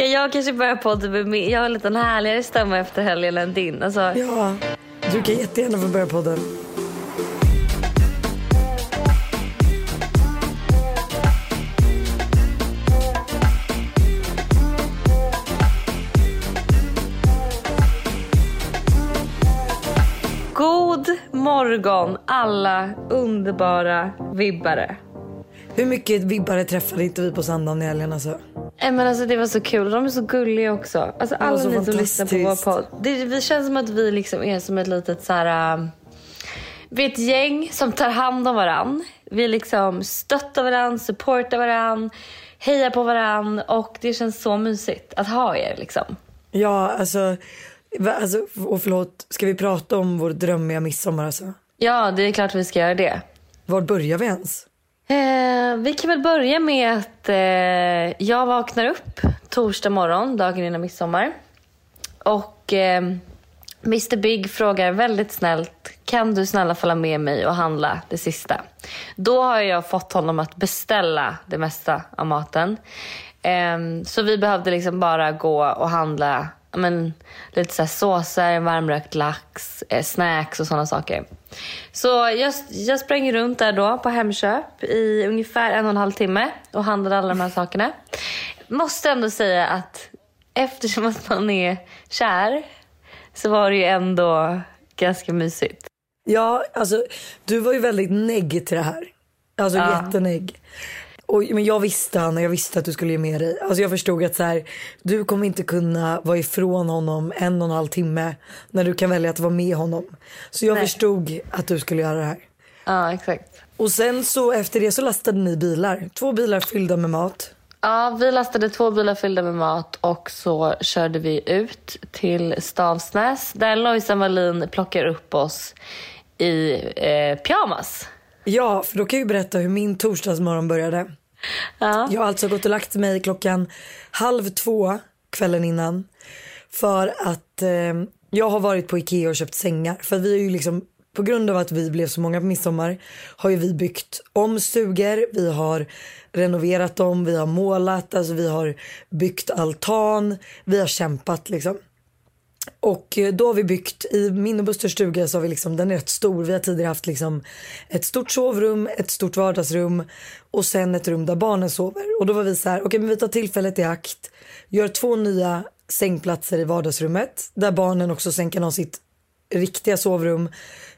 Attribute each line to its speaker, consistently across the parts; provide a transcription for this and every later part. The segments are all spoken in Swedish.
Speaker 1: Ska jag kanske börja podda med min? Jag har en liten härligare stämma efter helgen än din. Alltså,
Speaker 2: Ja, du kan jättegärna få börja podden.
Speaker 1: God morgon alla underbara vibbare.
Speaker 2: Hur mycket vibbare träffade inte vi på söndagen i helgen alltså?
Speaker 1: Nej, men alltså, det var så kul. De är så gulliga också. Alltså, alla
Speaker 2: så
Speaker 1: ni som lyssnar på vår podd. Det, vi känns som att vi liksom är som ett litet så här... äh, vi är ett gäng som tar hand om varann. Vi liksom stöttar varann, supportar varann, hejar på varann. Och det känns så mysigt att ha er liksom.
Speaker 2: Ja, alltså, alltså och förlåt, ska vi prata om vår drömmiga midsommar alltså?
Speaker 1: Ja, det är klart vi ska göra det.
Speaker 2: Var börjar vi ens?
Speaker 1: Eh, vi kan väl börja med att eh, jag vaknar upp torsdag morgon, dagen innan midsommar. Och eh, Mr Big frågar väldigt snällt, kan du snälla följa med mig och handla det sista? Då har jag fått honom att beställa det mesta av maten. Eh, så vi behövde liksom bara gå och handla men, lite så här såser, varmrökt lax, eh, snacks och sådana saker. Så jag, jag sprang runt där då på Hemköp i ungefär en och en halv timme och handlade alla de här sakerna. Måste ändå säga att eftersom att man är kär så var det ju ändå ganska mysigt.
Speaker 2: Ja, alltså du var ju väldigt negg till det här. Alltså
Speaker 1: Ja.
Speaker 2: jättenegg. Och, men jag visste Anna, jag visste att du skulle ge med dig. Alltså jag förstod att så här, du kommer inte kunna vara ifrån honom en och en halv timme när du kan välja att vara med honom. Så jag
Speaker 1: Nej.
Speaker 2: förstod att du skulle göra det här.
Speaker 1: Ja, exakt.
Speaker 2: Och sen så efter det så lastade ni bilar. Två bilar fyllda med mat.
Speaker 1: Ja, vi lastade två bilar fyllda med mat och så körde vi ut till Stavsnäs där Lojsan Wallin plockar upp oss i eh, pyjamas.
Speaker 2: Ja, för då kan jag ju berätta hur min torsdagsmorgon började.
Speaker 1: Ja.
Speaker 2: Jag har alltså gått och lagt mig klockan halv två kvällen innan. För att eh, jag har varit på Ikea och köpt sängar. För vi är ju liksom, på grund av att vi blev så många på midsommar har ju vi byggt om stugor, vi har renoverat dem, vi har målat, alltså vi har byggt altan, vi har kämpat liksom. Och eh, då har vi byggt, i min och Busters stuga så har vi liksom, den är rätt stor. Vi har tidigare haft liksom ett stort sovrum, ett stort vardagsrum och sen ett rum där barnen sover. Och då var vi så här, okej men vi tar tillfället i akt, gör två nya sängplatser i vardagsrummet där barnen också sen kan ha sitt riktiga sovrum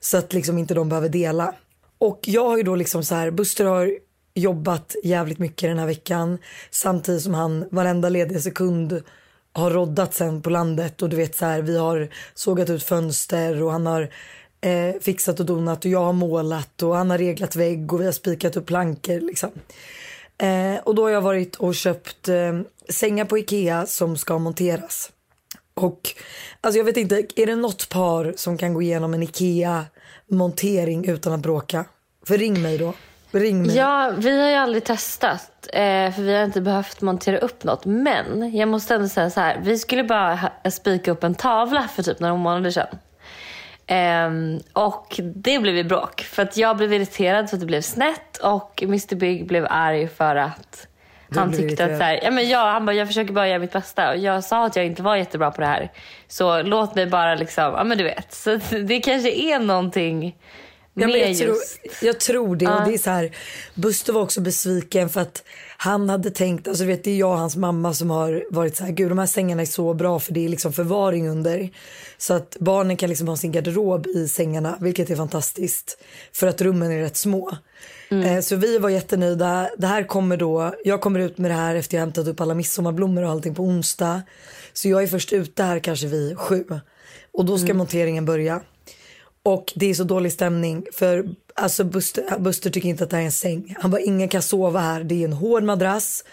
Speaker 2: så att liksom inte de behöver dela. Och jag har ju då liksom så här, Buster har jobbat jävligt mycket den här veckan samtidigt som han varenda lediga sekund har roddat sen på landet och du vet så här, vi har sågat ut fönster och han har eh, fixat och donat och jag har målat och han har reglat vägg och vi har spikat upp plankor liksom. Eh, och då har jag varit och köpt eh, sängar på Ikea som ska monteras. Och alltså jag vet inte, är det något par som kan gå igenom en Ikea montering utan att bråka? För ring mig då. Ring mig.
Speaker 1: Ja, vi har ju aldrig testat eh, för vi har inte behövt montera upp något. Men jag måste ändå säga så här. Vi skulle bara spika upp en tavla för typ några månader sedan. Ehm, och det blev ju bråk. För att jag blev irriterad för att det blev snett och Mr Big blev arg för att han
Speaker 2: blev
Speaker 1: tyckte att
Speaker 2: irriterad.
Speaker 1: så här, ja, men jag, han bara, jag försöker bara göra mitt bästa. Och jag sa att jag inte var jättebra på det här. Så låt mig bara liksom, ja men du vet. Så att det kanske är någonting
Speaker 2: Ja, men jag, tror, jag tror det. Och det är så här, Buster var också besviken för att han hade tänkt, alltså vet det är jag och hans mamma som har varit så här, gud de här sängarna är så bra för det är liksom förvaring under. Så att barnen kan liksom ha sin garderob i sängarna, vilket är fantastiskt. För att rummen är rätt små. Eh, Så vi var jättenöjda. Det här kommer då, jag kommer ut med det här efter jag hämtat upp alla midsommarblommor och allting på onsdag. Så jag är först ute här kanske vid sju. Och då ska monteringen börja. Och det är så dålig stämning för alltså Buster, Buster tycker inte att det här är en säng. Han bara ingen kan sova här, det är en hård madrass.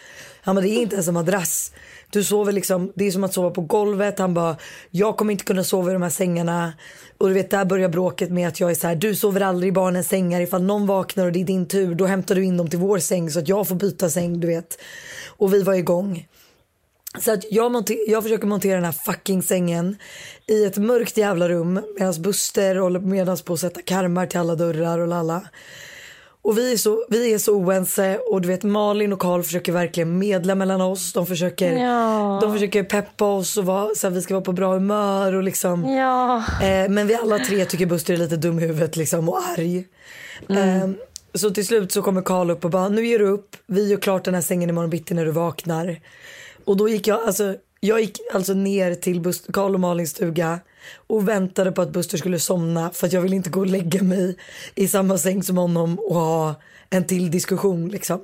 Speaker 2: Han bara det är inte ens en madrass. Du sover liksom, det är som att sova på golvet. Han bara jag kommer inte kunna sova i de här sängarna. Och du vet där börjar bråket med att jag är så här, du sover aldrig i barnens sängar. Ifall någon vaknar och det är din tur då hämtar du in dem till vår säng så att jag får byta säng du vet. Och vi var igång. Så att jag, monter- jag försöker montera den här fucking sängen i ett mörkt jävla rum medan Buster håller medan på att sätta karmar till alla dörrar och lalla. Och vi är, så, vi är så oense och du vet Malin och Karl försöker verkligen medla mellan oss. De försöker,
Speaker 1: Ja.
Speaker 2: de försöker peppa oss och vara, så att vi ska vara på bra humör och liksom.
Speaker 1: Ja.
Speaker 2: Eh, men vi alla tre tycker Buster är lite dum i huvudet liksom och arg. Eh, så till slut så kommer Karl upp och bara nu ger du upp. Vi gör klart den här sängen imorgon bitti när du vaknar. Och då gick jag alltså jag gick alltså ner till Bust- Karl och Malins stuga och väntade på att Buster skulle somna för att jag ville inte gå och lägga mig i samma säng som honom och ha en till diskussion liksom.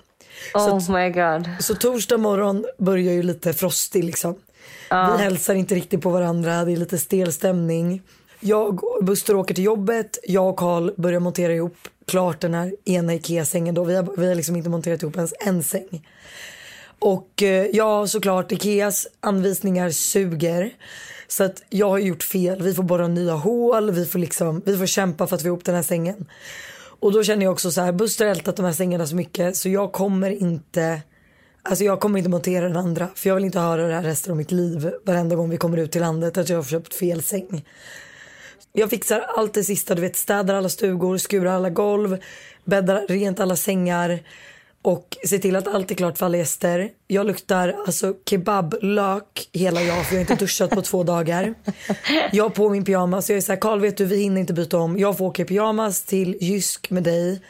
Speaker 1: Oh my god.
Speaker 2: Så torsdag morgon börjar ju lite frostig liksom. Vi hälsar inte riktigt på varandra, det är lite stel stämning. Jag och Buster åker till jobbet, jag och Karl börjar montera ihop klart den här ena Ikea-sängen då. Vi har, vi har liksom inte monterat ihop ens en säng. Och eh, ja, såklart Ikeas anvisningar suger. Så att jag har gjort fel. Vi får borra nya hål, vi får, liksom, vi får kämpa för att få ihop den här sängen. Och då känner jag också så här, Buster har ältat de här sängarna så mycket så jag kommer inte Alltså jag kommer inte montera den andra för jag vill inte höra det här resten av mitt liv varenda gång vi kommer ut till landet att jag har köpt fel säng. Jag fixar allt det sista, du vet städar alla stugor, skurar alla golv, bäddar rent alla sängar och ser till att allt är klart för alla gäster. Jag luktar alltså kebablök hela jag för jag har inte duschat på två dagar. Jag har på min pyjamas, jag är såhär Karl vet du vi hinner inte byta om. Jag får åka i pyjamas till Jysk med dig.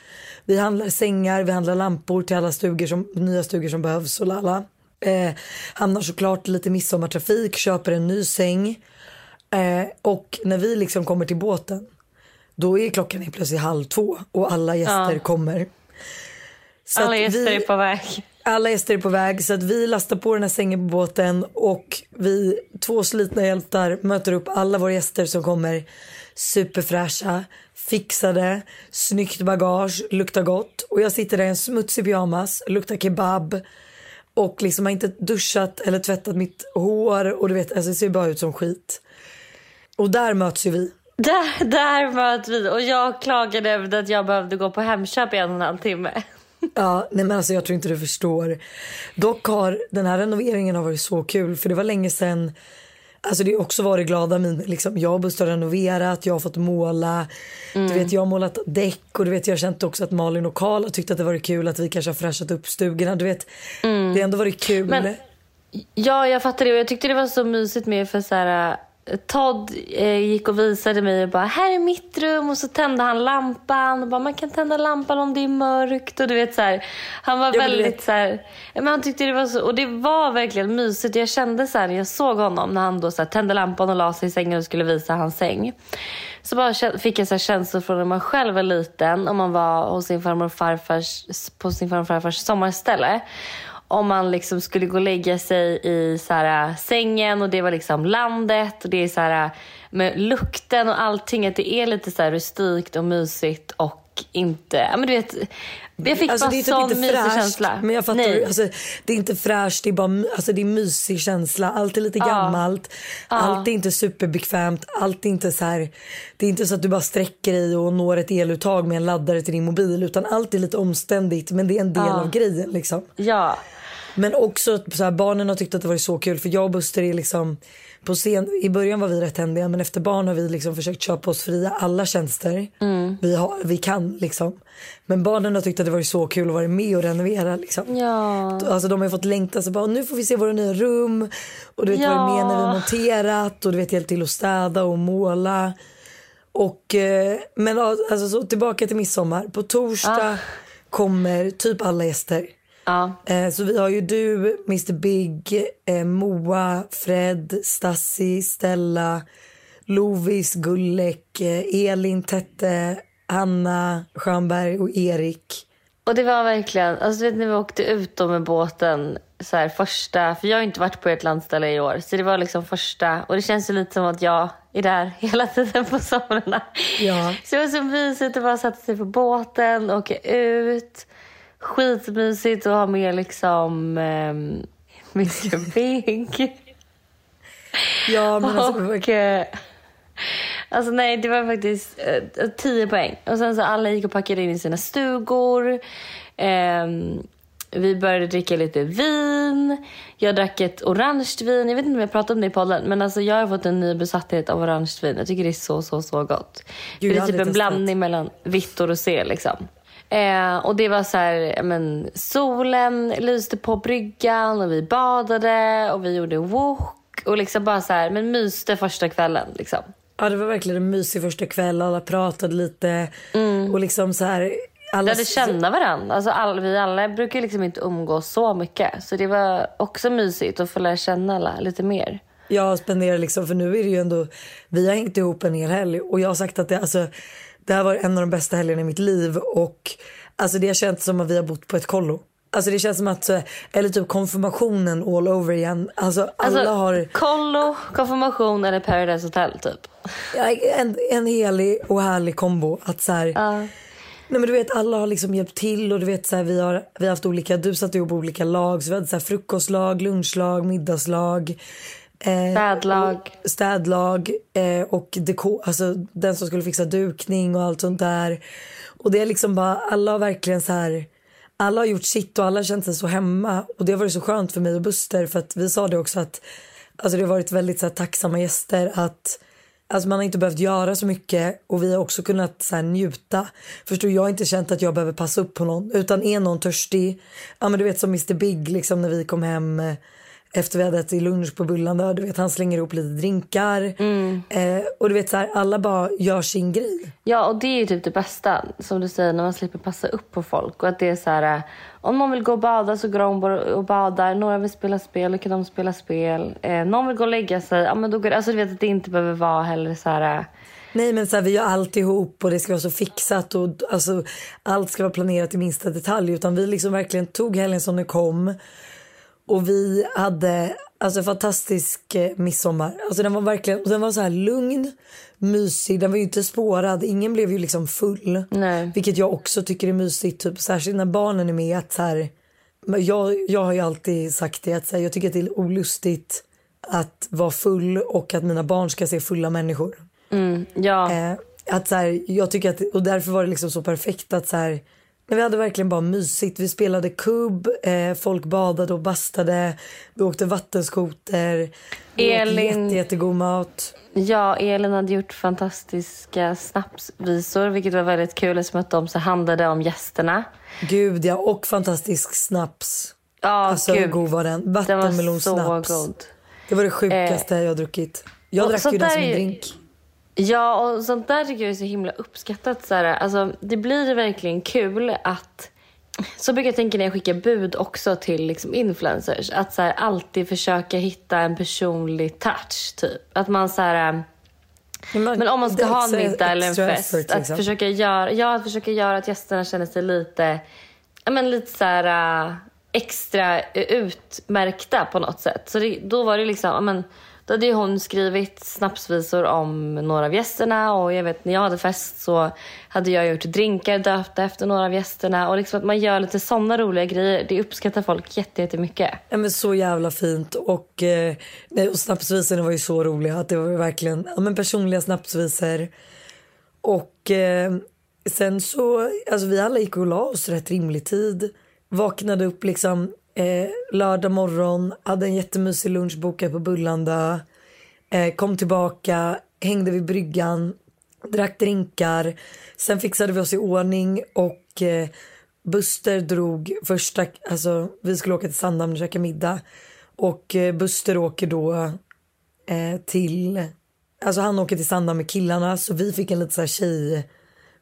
Speaker 2: Vi handlar sängar, vi handlar lampor till alla stugor som, nya stugor som behövs och lalla. Eh, hamnar såklart lite midsommartrafik, köper en ny säng. Eh, och när vi liksom kommer till båten då är klockan helt plötsligt halv två och alla gäster
Speaker 1: Ja.
Speaker 2: kommer. Så
Speaker 1: Alla gäster
Speaker 2: vi-
Speaker 1: är på väg.
Speaker 2: alla gäster är på väg så att vi lastar på den här sängen på båten och vi två slitna hjältar möter upp alla våra gäster som kommer superfräscha, fixade, snyggt bagage, luktar gott och jag sitter där i en smutsig pyjamas, luktar kebab och liksom har inte duschat eller tvättat mitt hår och du vet alltså det ser bara ut som skit. Och där möts ju vi.
Speaker 1: Där, där möts vi och jag klagade över att jag behövde gå på Hemköp i en och en halv timme.
Speaker 2: Ja, nej men alltså jag tror inte du förstår. Dock har den här renoveringen har varit så kul för det var länge sedan Alltså det har också varit glada miner. Liksom, jag och Buster har renoverat, jag har fått måla. Du vet, jag har målat däck och du vet, jag har känt också att Malin och Karl har tyckt att det varit kul att vi kanske har fräschat upp stugorna. Du vet, Det har ändå varit kul.
Speaker 1: Men- Ja, jag fattar det och jag tyckte det var så mysigt med för så här Todd eh, gick och visade mig och bara här är mitt rum och så tände han lampan och bara man kan tända lampan om det är mörkt och du vet så här. Han var väldigt så här, men han tyckte det var så och det var verkligen mysigt. Jag kände så här jag såg honom när han då så här, tände lampan och la sig i sängen och skulle visa hans säng. Så bara fick jag så här känslor från när man själv var liten och man var hos sin farmor och farfars, på sin farmor och farfars sommarställe om man liksom skulle gå och lägga sig i så här, äh, sängen och det var liksom landet och det är så här äh, med lukten och allting att det är lite så här rustikt och mysigt och inte, ja men du vet jag fick
Speaker 2: Alltså
Speaker 1: bara
Speaker 2: det är typ
Speaker 1: sån
Speaker 2: inte
Speaker 1: mysig
Speaker 2: fräscht.
Speaker 1: känsla.
Speaker 2: Men jag fattar,
Speaker 1: Nej.
Speaker 2: alltså, det är inte fräscht, det är bara alltså, det är mysig känsla. Allt är lite gammalt, allt är inte superbekvämt, allt är inte så här. Det är inte så att du bara sträcker dig och når ett eluttag med en laddare till din mobil utan allt är lite omständigt men det är en del av grejen liksom.
Speaker 1: Ja,
Speaker 2: Men också så här, barnen har tyckt att det varit så kul för jag och Buster är liksom på scen, i början var vi rätt händiga men efter barn har vi liksom försökt köpa oss fria alla tjänster vi, har, vi kan liksom. Men barnen har tyckt att det varit så kul att vara med och renovera liksom.
Speaker 1: ja.
Speaker 2: Alltså de har fått längta så bara nu får vi se våra nya rum och du vet
Speaker 1: Ja.
Speaker 2: varit med när vi har monterat och du vet hjälpt till att städa och måla. Och eh, men alltså så tillbaka till midsommar. På torsdag kommer typ alla gäster.
Speaker 1: Ja.
Speaker 2: Eh, så vi har ju du, Mr Big, eh, Moa, Fred, Stassi, Stella, Lovis, Gullek, eh, Elin, Tette, Hanna, Schönberg och Erik.
Speaker 1: Och det var verkligen, alltså vet när vi åkte ut då med båten så här första, för jag har inte varit på ert landställe i år, så det var liksom första och det känns ju lite som att jag är där hela tiden på somrarna.
Speaker 2: Ja.
Speaker 1: Så det var så mysigt att bara sätta sig på båten, åka ut, skitmysigt att ha med liksom um, Mr Big.
Speaker 2: Ja men alltså,
Speaker 1: Och, eh, Alltså nej, det var faktiskt eh, 10 poäng. Och sen så alla gick och packade in i sina stugor. Ehm, vi började dricka lite vin. Jag drack ett orange vin. Jag vet inte om jag pratade om det i podden. Men alltså jag har fått en ny besatthet av orange vin. Jag tycker det är så, så, så gott.
Speaker 2: Gud,
Speaker 1: det är typ en blandning mellan vitt och rosé liksom. Eh, och det var så här, men, solen lyste på bryggan och vi badade och vi gjorde wok. Och liksom bara så här, men myste första kvällen liksom.
Speaker 2: Ja det var verkligen en mysig första kväll. Alla pratade lite. Och liksom så här. Alla
Speaker 1: Lärde känna varandra. Alltså all, vi alla brukar liksom inte umgås så mycket. Så det var också mysigt att få lära känna alla lite mer.
Speaker 2: Jag spenderar liksom, för nu är det ju ändå, vi har hängt ihop en hel helg och jag har sagt att det, alltså, det här var en av de bästa helgerna i mitt liv och alltså det har känts som att vi har bott på ett kollo. Alltså det känns som att, så- eller typ konfirmationen all over igen. Alltså alla
Speaker 1: Alltså,
Speaker 2: har
Speaker 1: Kollo, konfirmation eller Paradise Hotel typ.
Speaker 2: en, en helig och härlig kombo. Att så här, Nej men du vet alla har liksom hjälpt till och du vet så här, vi har, vi har haft olika, du satte ihop olika lag så vi hade så här frukostlag, lunchlalag, middagslag. Eh,
Speaker 1: Städlag.
Speaker 2: städlag eh, och dekor, alltså den som skulle fixa dukning och allt sånt där. Och det är liksom bara, alla har verkligen så här, alla har gjort sitt och alla har känt sig så hemma. Och det har varit så skönt för mig och Buster för att vi sa det också att alltså det har varit väldigt så här, tacksamma gäster att Alltså man har inte behövt göra så mycket och vi har också kunnat så här, njuta. Förstår jag har inte känt att jag behöver passa upp på någon. Utan är någon törstig, ja men du vet som Mr Big liksom när vi kom hem efter vi hade ätit lunch på Bullanda. Du vet han slänger ihop lite drinkar. Eh, och du vet så här, alla bara gör sin grej.
Speaker 1: Ja, och det är ju typ det bästa, som du säger, när man slipper passa upp på folk. Och att det är så här, eh, om någon vill gå och bada så går de och badar. Några vill spela spel, då kan de spela spel. Eh, någon vill gå och lägga sig, ja men då går det. Alltså du vet att det inte behöver vara heller så här... eh,
Speaker 2: Nej men så här, vi gör allt ihop och det ska vara så fixat och alltså, allt ska vara planerat i minsta detalj. Utan vi liksom verkligen tog helgen som den kom. Och vi hade alltså fantastisk eh, midsommar. Alltså den var verkligen, och den var så här lugn, mysig, den var ju inte spårad. Ingen blev ju liksom full.
Speaker 1: Nej.
Speaker 2: Vilket jag också tycker är mysigt, typ, särskilt när barnen är med. Att så här, jag, jag har ju alltid sagt det, att så här, jag tycker att det är olustigt att vara full och att mina barn ska se fulla människor.
Speaker 1: Ja,
Speaker 2: Eh, att så här, jag tycker att, och därför var det liksom så perfekt att så här, men vi hade verkligen bara mysigt. Vi spelade kubb, eh, folk badade och bastade, vi åkte vattenskoter,
Speaker 1: Elin-
Speaker 2: jätte, jättegod mat.
Speaker 1: ja, Elin hade gjort fantastiska snapsvisor, vilket var väldigt kul eftersom att de så handlade om gästerna.
Speaker 2: Gud ja, och fantastisk snaps.
Speaker 1: Ja,
Speaker 2: Alltså hur
Speaker 1: gud.
Speaker 2: god var den?
Speaker 1: Den var så
Speaker 2: Vattenmelonsnaps.
Speaker 1: god.
Speaker 2: Det var det sjukaste jag har druckit. Jag drack ju den som en drink.
Speaker 1: Ja, och sånt där tycker jag är så himla uppskattat. Så här, alltså, det blir verkligen kul att... Så brukar jag tänka när jag skickar bud också till liksom, influencers. Att så här, alltid försöka hitta en personlig touch, typ. Att man så här... Men om man ska ha en middag eller en fest,
Speaker 2: effort,
Speaker 1: att,
Speaker 2: liksom.
Speaker 1: försöka göra, ja, att försöka göra att gästerna känner sig lite, ja, men lite så här, äh, extra utmärkta på något sätt. Så det, då var det liksom, ja, men, då hade ju hon skrivit snapsvisor om några av gästerna och jag vet när jag hade fest så hade jag gjort drinkar döpta efter några av gästerna och liksom att man gör lite sådana roliga grejer, det uppskattar folk jätte- jättemycket.
Speaker 2: Ja, men så jävla fint. Och, eh, och snapsvisorna var ju så roliga. Att det var verkligen ja, men personliga snapsvisor. Och eh, sen så, alltså vi alla gick och la oss rätt rimlig tid. Vaknade upp liksom eh, lördag morgon, hade en jättemysig lunch bokad på Bullanda. Eh, kom tillbaka, hängde vid bryggan, drack drinkar. Sen fixade vi oss i ordning och eh, Buster drog första, alltså vi skulle åka till Sandhamn och käka middag. Och eh, Buster åker då eh, till, alltså han åker till Sandhamn med killarna så vi fick en lite så här tjej,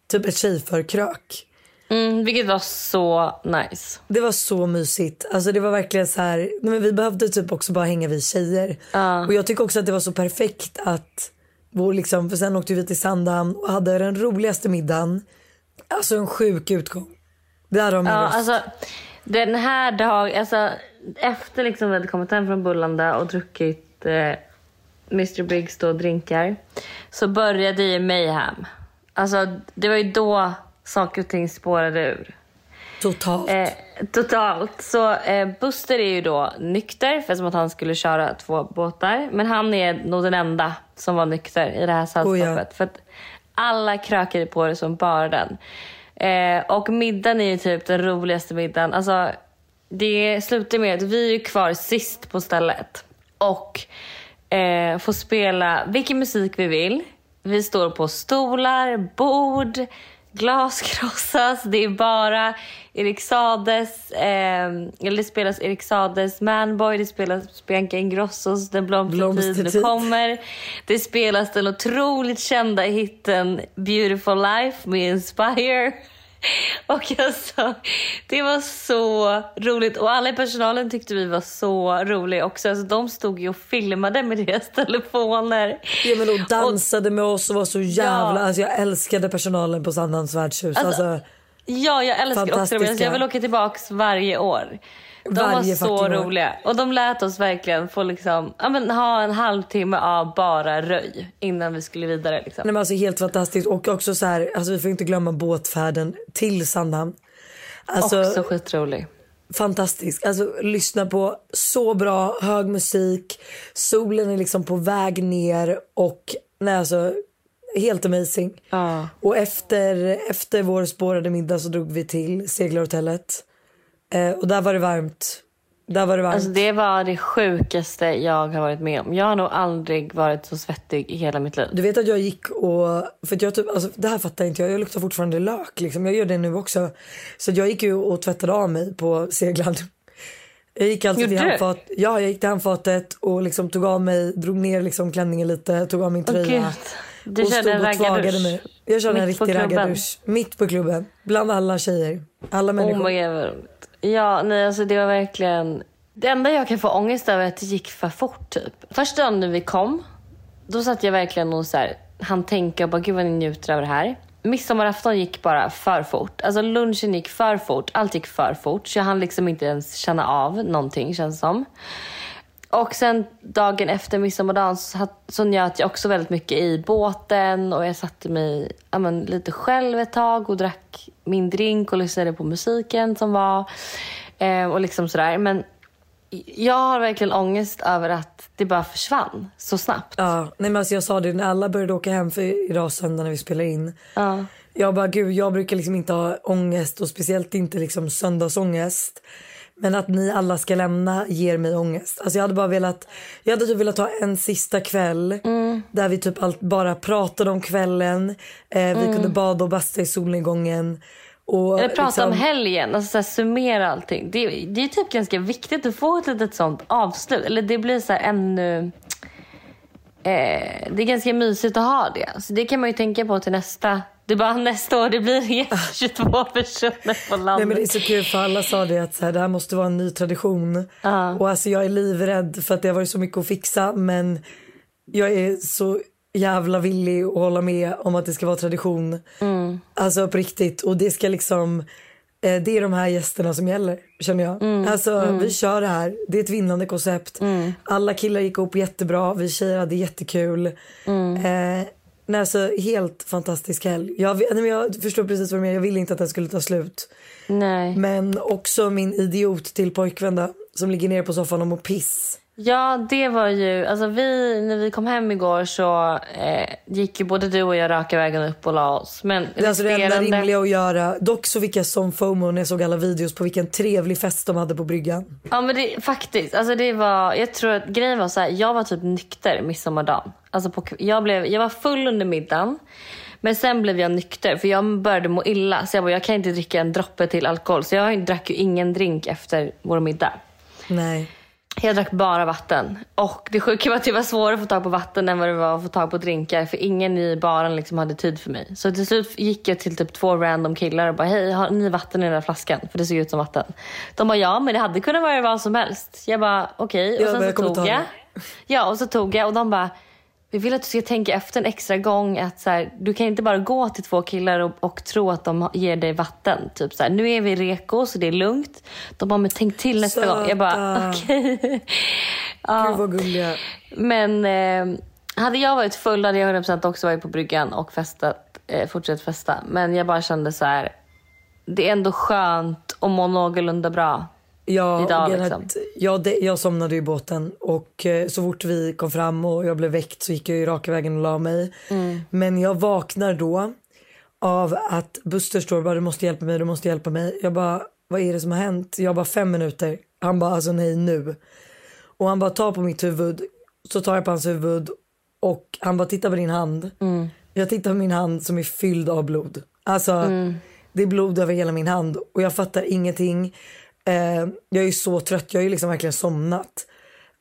Speaker 2: typ ett tjejförkrök.
Speaker 1: Mm, vilket var så nice.
Speaker 2: Det var så mysigt. Alltså det var verkligen så här, men vi behövde typ också bara hänga vid tjejer. Och jag tycker också att det var så perfekt att vår liksom, för sen åkte vi till Sandhamn och hade den roligaste middagen. Alltså en sjuk utgång. De min
Speaker 1: Ja,
Speaker 2: röst.
Speaker 1: alltså den här dagen, alltså efter liksom vi hade kommit hem från Bullanda och druckit eh, Mr Biggs då drinkar så började ju mayhem. Alltså det var ju då saker och ting spårade ur.
Speaker 2: Totalt.
Speaker 1: Eh, totalt. Så eh, Buster är ju då nykter för som att han skulle köra två båtar. Men han är nog den enda som var nykter i det här sällskapet.
Speaker 2: Oh ja.
Speaker 1: För att alla krökade på det som bara den. Eh, och middagen är ju typ den roligaste middagen. Alltså, det slutar med att vi är kvar sist på stället. Och eh, får spela vilken musik vi vill. Vi står på stolar, bord, glas krossas. Det är bara Erik Sades, eh, eller det spelas Erik Sades Manboy, det spelas Bianca Ingrossos Den blomstertid nu kommer. Det spelas den otroligt kända hitten Beautiful Life med Inspire. Och alltså, det var så roligt. Och alla i personalen tyckte vi var så roliga också. Alltså, de stod ju och filmade med deras telefoner.
Speaker 2: Ja, men och dansade med oss och var så jävla...
Speaker 1: Ja.
Speaker 2: Alltså, jag älskade personalen på Sandhamns värdshus.
Speaker 1: Alltså,
Speaker 2: Alltså,
Speaker 1: Ja, jag älskar också dem. Alltså, jag vill åka tillbaks varje år. De
Speaker 2: Varje
Speaker 1: var så roliga. Och de lät oss verkligen få liksom, ja, men, ha en halvtimme av bara röj innan vi skulle vidare. Liksom.
Speaker 2: nej, men alltså, helt fantastiskt. Och också så här, alltså, vi får inte glömma båtfärden till Sandhamn. Alltså,
Speaker 1: Också skitrolig.
Speaker 2: fantastisk. Alltså lyssna på så bra hög musik. Solen är liksom på väg ner och nej alltså helt amazing.
Speaker 1: Ja.
Speaker 2: Och efter, efter vår spårade middag så drog vi till seglarhotellet. Eh, och där var det varmt. Där var det varmt.
Speaker 1: Alltså, det var det sjukaste jag har varit med om. Jag har nog aldrig varit så svettig i hela mitt liv.
Speaker 2: Du vet att jag gick och, för jag typ, alltså, det här fattar inte jag, jag luktar fortfarande lök liksom. Jag gör det nu också. Så jag gick ju och tvättade av mig på seglan. Jag gick alltså till handfat, ja jag gick till handfatet och liksom tog av mig, drog ner liksom klänningen lite, tog av min tröja.
Speaker 1: Gud. Du
Speaker 2: och
Speaker 1: körde en
Speaker 2: stod och tvagade
Speaker 1: raggardusch.
Speaker 2: Jag körde en
Speaker 1: Mitt på
Speaker 2: riktig raggardusch. Mitt på klubben. Bland alla tjejer. Alla
Speaker 1: Oh
Speaker 2: människor.
Speaker 1: roligt. Ja, nej alltså det var verkligen... Det enda jag kan få ångest över är att det gick för fort typ. Första dagen när vi kom, då satt jag verkligen och så här, han tänka och bara gud vad ni njuter av det här. Midsommarafton gick bara för fort. Alltså lunchen gick för fort, allt gick för fort. Så jag hann liksom inte ens känna av någonting känns det som. Och sen dagen efter midsommardagen så, så njöt jag också väldigt mycket i båten och jag satte mig ja, men, lite själv ett tag och drack min drink och lyssnade på musiken som var. Eh, och liksom sådär. Men jag har verkligen ångest över att det bara försvann så snabbt.
Speaker 2: Ja, nej men alltså jag sa det när alla började åka hem för idag söndag när vi spelar in.
Speaker 1: Ja.
Speaker 2: Jag bara gud jag brukar liksom inte ha ångest och speciellt inte liksom söndagsångest. Men att ni alla ska lämna ger mig ångest. Alltså jag hade bara velat, jag hade typ velat ha en sista kväll där vi typ allt bara pratade om kvällen. Eh, vi kunde bada och basta i solnedgången. Och
Speaker 1: Eller prata
Speaker 2: liksom-
Speaker 1: om helgen, alltså så här, summera allting. Det, det är typ ganska viktigt att få ett litet sånt avslut. Eller det blir så här ännu... Eh, det är ganska mysigt att ha det. Så det kan man ju tänka på till nästa... Det är bara nästa år det blir 22 personer på landet.
Speaker 2: Nej men det är så kul för alla sa det att så här, det här måste vara en ny tradition.
Speaker 1: Ja.
Speaker 2: Och alltså jag är livrädd för att det har varit så mycket att fixa men jag är så jävla villig att hålla med om att det ska vara tradition.
Speaker 1: Mm.
Speaker 2: Alltså på riktigt och det ska liksom eh, det är de här gästerna som gäller känner jag.
Speaker 1: Mm.
Speaker 2: Alltså vi kör det här. Det är ett vinnande koncept. Alla killar gick upp jättebra. Vi tjejer hade jättekul.
Speaker 1: Mm.
Speaker 2: Eh, nej, alltså, helt fantastisk helg. Jag, nej, men jag förstår precis vad du menar. Jag ville inte att den skulle ta slut.
Speaker 1: Nej.
Speaker 2: Men också min idiot till pojkvän som ligger ner på soffan och mår piss.
Speaker 1: Ja, det var ju... Alltså vi, när vi kom hem igår så eh, gick ju både du och jag raka vägen upp och la oss. Men
Speaker 2: Det är alltså det enda rimliga att göra. Dock så fick jag som FOMO när jag såg alla videos på vilken trevlig fest de hade på bryggan.
Speaker 1: Ja men det, faktiskt, alltså det var, jag tror att grejen var så här, jag var typ nykter midsommardagen. Alltså på, jag, blev, jag var full under middagen. Men sen blev jag nykter för jag började må illa. Så jag bara, jag kan inte dricka en droppe till alkohol. Så jag drack ju ingen drink efter vår middag.
Speaker 2: Nej.
Speaker 1: Jag drack bara vatten. Och det sjuka var att det var svårare att få tag på vatten än vad det var att få tag på drinkar. För ingen i baren liksom hade tid för mig. Så till slut gick jag till typ två random killar och bara hej, har ni vatten i den där flaskan? För det såg ut som vatten. De bara ja, men det hade kunnat vara vad som helst. Jag bara okej.
Speaker 2: Ja,
Speaker 1: Och sen så tog jag. Ja, och så tog jag och de bara vi vill att du ska tänka efter en extra gång att så här, du kan inte bara gå till två killar och, och tro att de ger dig vatten. Typ så här, nu är vi reko så det är lugnt. De bara, men tänk till nästa gång. Jag bara,
Speaker 2: Söta.
Speaker 1: okej.
Speaker 2: Gud vad gulliga.
Speaker 1: Men eh, hade jag varit full hade jag 100% också varit på bryggan och festat, eh, fortsatt festa. Men jag bara kände så här. det är ändå skönt att må någorlunda bra.
Speaker 2: Ja,
Speaker 1: Idag, liksom.
Speaker 2: att jag, det, jag somnade i båten och eh, så fort vi kom fram och jag blev väckt så gick jag ju raka vägen och la mig. Men jag vaknar då av att Buster står och bara du måste hjälpa mig, du måste hjälpa mig. Jag bara vad är det som har hänt? Jag bara fem minuter. Han bara alltså nej nu. Och han bara tar på mitt huvud. Så tar jag på hans huvud och han bara titta på din hand. Jag tittar på min hand som är fylld av blod. Alltså det är blod över hela min hand och jag fattar ingenting. Eh, jag är så trött, jag är ju liksom verkligen somnat.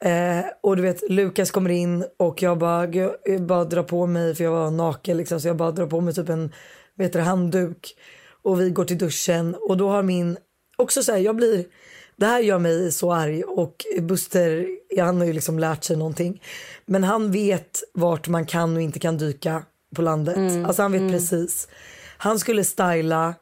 Speaker 2: Eh, och du vet Lukas kommer in och jag bara, gud, jag bara drar på mig för jag var naken liksom så jag bara drar på mig typ en vet du, handduk. Och vi går till duschen och då har min, också så här, jag blir, det här gör mig så arg och Buster, han har ju liksom lärt sig någonting. Men han vet vart man kan och inte kan dyka på landet. Alltså han vet precis. Han skulle styla,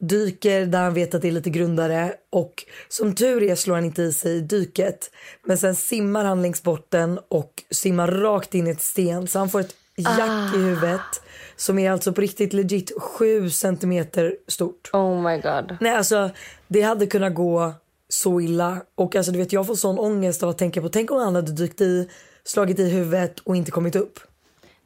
Speaker 2: dyker där han vet att det är lite grundare och som tur är slår han inte i sig i dyket. Men sen simmar han längs botten och simmar rakt in i ett sten så han får ett jack i huvudet som är alltså på riktigt legit 7 centimeter stort.
Speaker 1: Oh my god.
Speaker 2: Nej alltså det hade kunnat gå så illa och alltså du vet jag får sån ångest av att tänka på tänk om han hade dykt i, slagit i huvudet och inte kommit upp.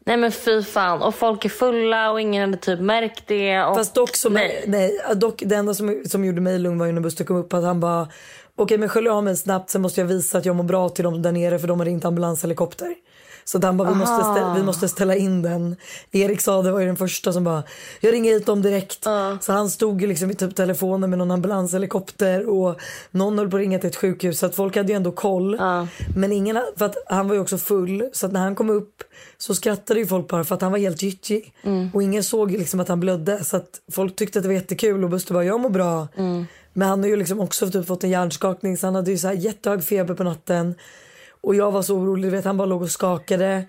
Speaker 1: Nej men fy fan. Och folk är fulla och ingen hade typ märkt det. Och...
Speaker 2: Fast dock, som,
Speaker 1: Nej.
Speaker 2: nej. dock det enda som, som gjorde mig lugn var ju när Buster kom upp att han bara okej men skölj av mig snabbt sen måste jag visa att jag mår bra till dem där nere för de har inte ambulanshelikopter. Så han bara vi måste, stä, vi måste ställa in den. Erik sa det var ju den första som bara jag ringer hit dem direkt. Så han stod ju liksom i typ telefonen med någon ambulanshelikopter och någon höll på att ringa till ett sjukhus så att folk hade ju ändå koll. Men ingen, för att han var ju också full så att när han kom upp så skrattade ju folk bara för att han var helt gyttjig. Och ingen såg liksom att han blödde så att folk tyckte att det var jättekul och Buster bara jag mår bra. Men han har ju liksom också typ fått en hjärnskakning så han hade ju så här jättehög feber på natten. Och jag var så orolig, du vet han bara låg och skakade.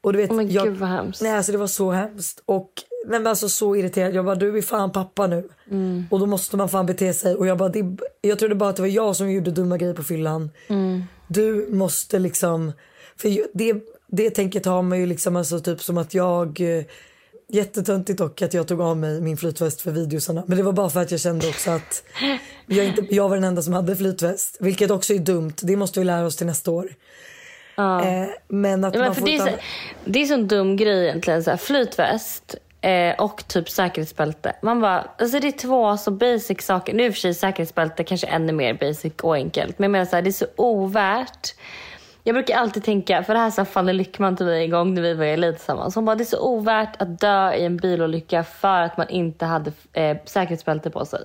Speaker 2: Och du vet,
Speaker 1: Oh men
Speaker 2: jag,
Speaker 1: gud, vad hemskt.
Speaker 2: Nej alltså det var så hemskt. Och nej, men alltså så irriterad. Jag bara du är fan pappa nu.
Speaker 1: Mm.
Speaker 2: Och då måste man fan bete sig. Och jag bara det, jag trodde bara att det var jag som gjorde dumma grejer på fyllan.
Speaker 1: Mm.
Speaker 2: Du måste liksom, för det, det tänket har man ju liksom alltså typ som att jag eh, Jättetöntigt dock att jag tog av mig min flytväst för videosarna. Men det var bara för att jag kände också att jag, inte, jag var den enda som hade flytväst. Vilket också är dumt. Det måste vi lära oss till nästa år. Eh, men att
Speaker 1: Ja,
Speaker 2: man
Speaker 1: men för
Speaker 2: får
Speaker 1: det, är så, det är så en dum grej egentligen. Så här, flytväst eh, och typ säkerhetsbälte. Man bara, alltså det är två så basic saker. Nu är i och för sig säkerhetsbälte kanske ännu mer basic och enkelt. Men jag menar så här, det är så ovärt. Jag brukar alltid tänka, för det här sa Fanny Lyckman till mig en gång när vi var i Elit tillsammans. Hon bara, det är så ovärt att dö i en bilolycka för att man inte hade eh, säkerhetsbälte på sig.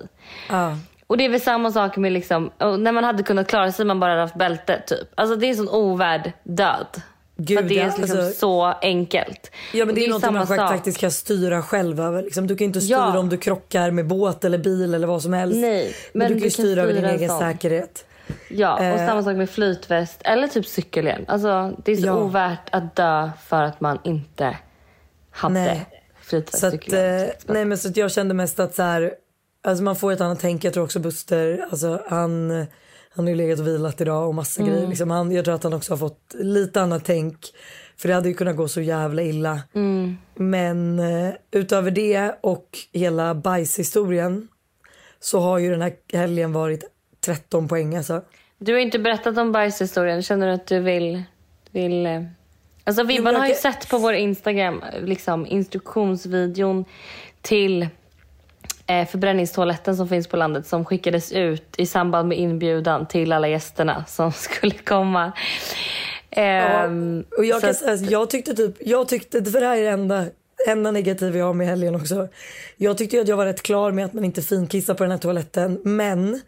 Speaker 2: Ja.
Speaker 1: Och det är väl samma sak med liksom, när man hade kunnat klara sig man bara hade haft bälte typ. Alltså det är en sån ovärd död.
Speaker 2: Gud,
Speaker 1: för det är
Speaker 2: ja,
Speaker 1: liksom
Speaker 2: alltså-
Speaker 1: så enkelt.
Speaker 2: Ja men
Speaker 1: Och
Speaker 2: det är, något man
Speaker 1: sak.
Speaker 2: faktiskt kan styra själv över. Liksom, du kan inte styra
Speaker 1: Ja.
Speaker 2: om du krockar med båt eller bil eller vad som helst.
Speaker 1: Nej,
Speaker 2: men,
Speaker 1: men
Speaker 2: du
Speaker 1: du
Speaker 2: kan
Speaker 1: kan
Speaker 2: styra över din egen
Speaker 1: sån.
Speaker 2: säkerhet.
Speaker 1: Ja, och
Speaker 2: Eh.
Speaker 1: samma sak med flytväst eller typ cykelhjälm. Alltså det är så
Speaker 2: Ja.
Speaker 1: ovärt att dö för att man inte hade
Speaker 2: Nej.
Speaker 1: flytväst,
Speaker 2: Så att,
Speaker 1: cykelhjälm.
Speaker 2: eh, nej men så jag kände mest att så här, alltså man får ett annat tänk. Jag tror också Buster, alltså han, han har ju legat och vilat idag och massa grejer. Liksom han, jag tror att han också har fått lite annat tänk. För det hade ju kunnat gå så jävla illa. Men eh, utöver det och hela bajshistorien så har ju den här helgen varit 13 poäng alltså.
Speaker 1: Du har inte berättat om bajshistorien. Känner du att du vill... vill eh... Alltså Vibban har ju sett på vår Instagram liksom, instruktionsvideon till eh, förbränningstoaletten som finns på landet som skickades ut i samband med inbjudan till alla gästerna som skulle komma. Ehm,
Speaker 2: Och jag, kan
Speaker 1: att-
Speaker 2: säga, jag tyckte typ, jag tyckte, för det här är det enda, enda negativa jag har med helgen också. Jag tyckte att jag var rätt klar med att man inte finkissar på den här toaletten. Men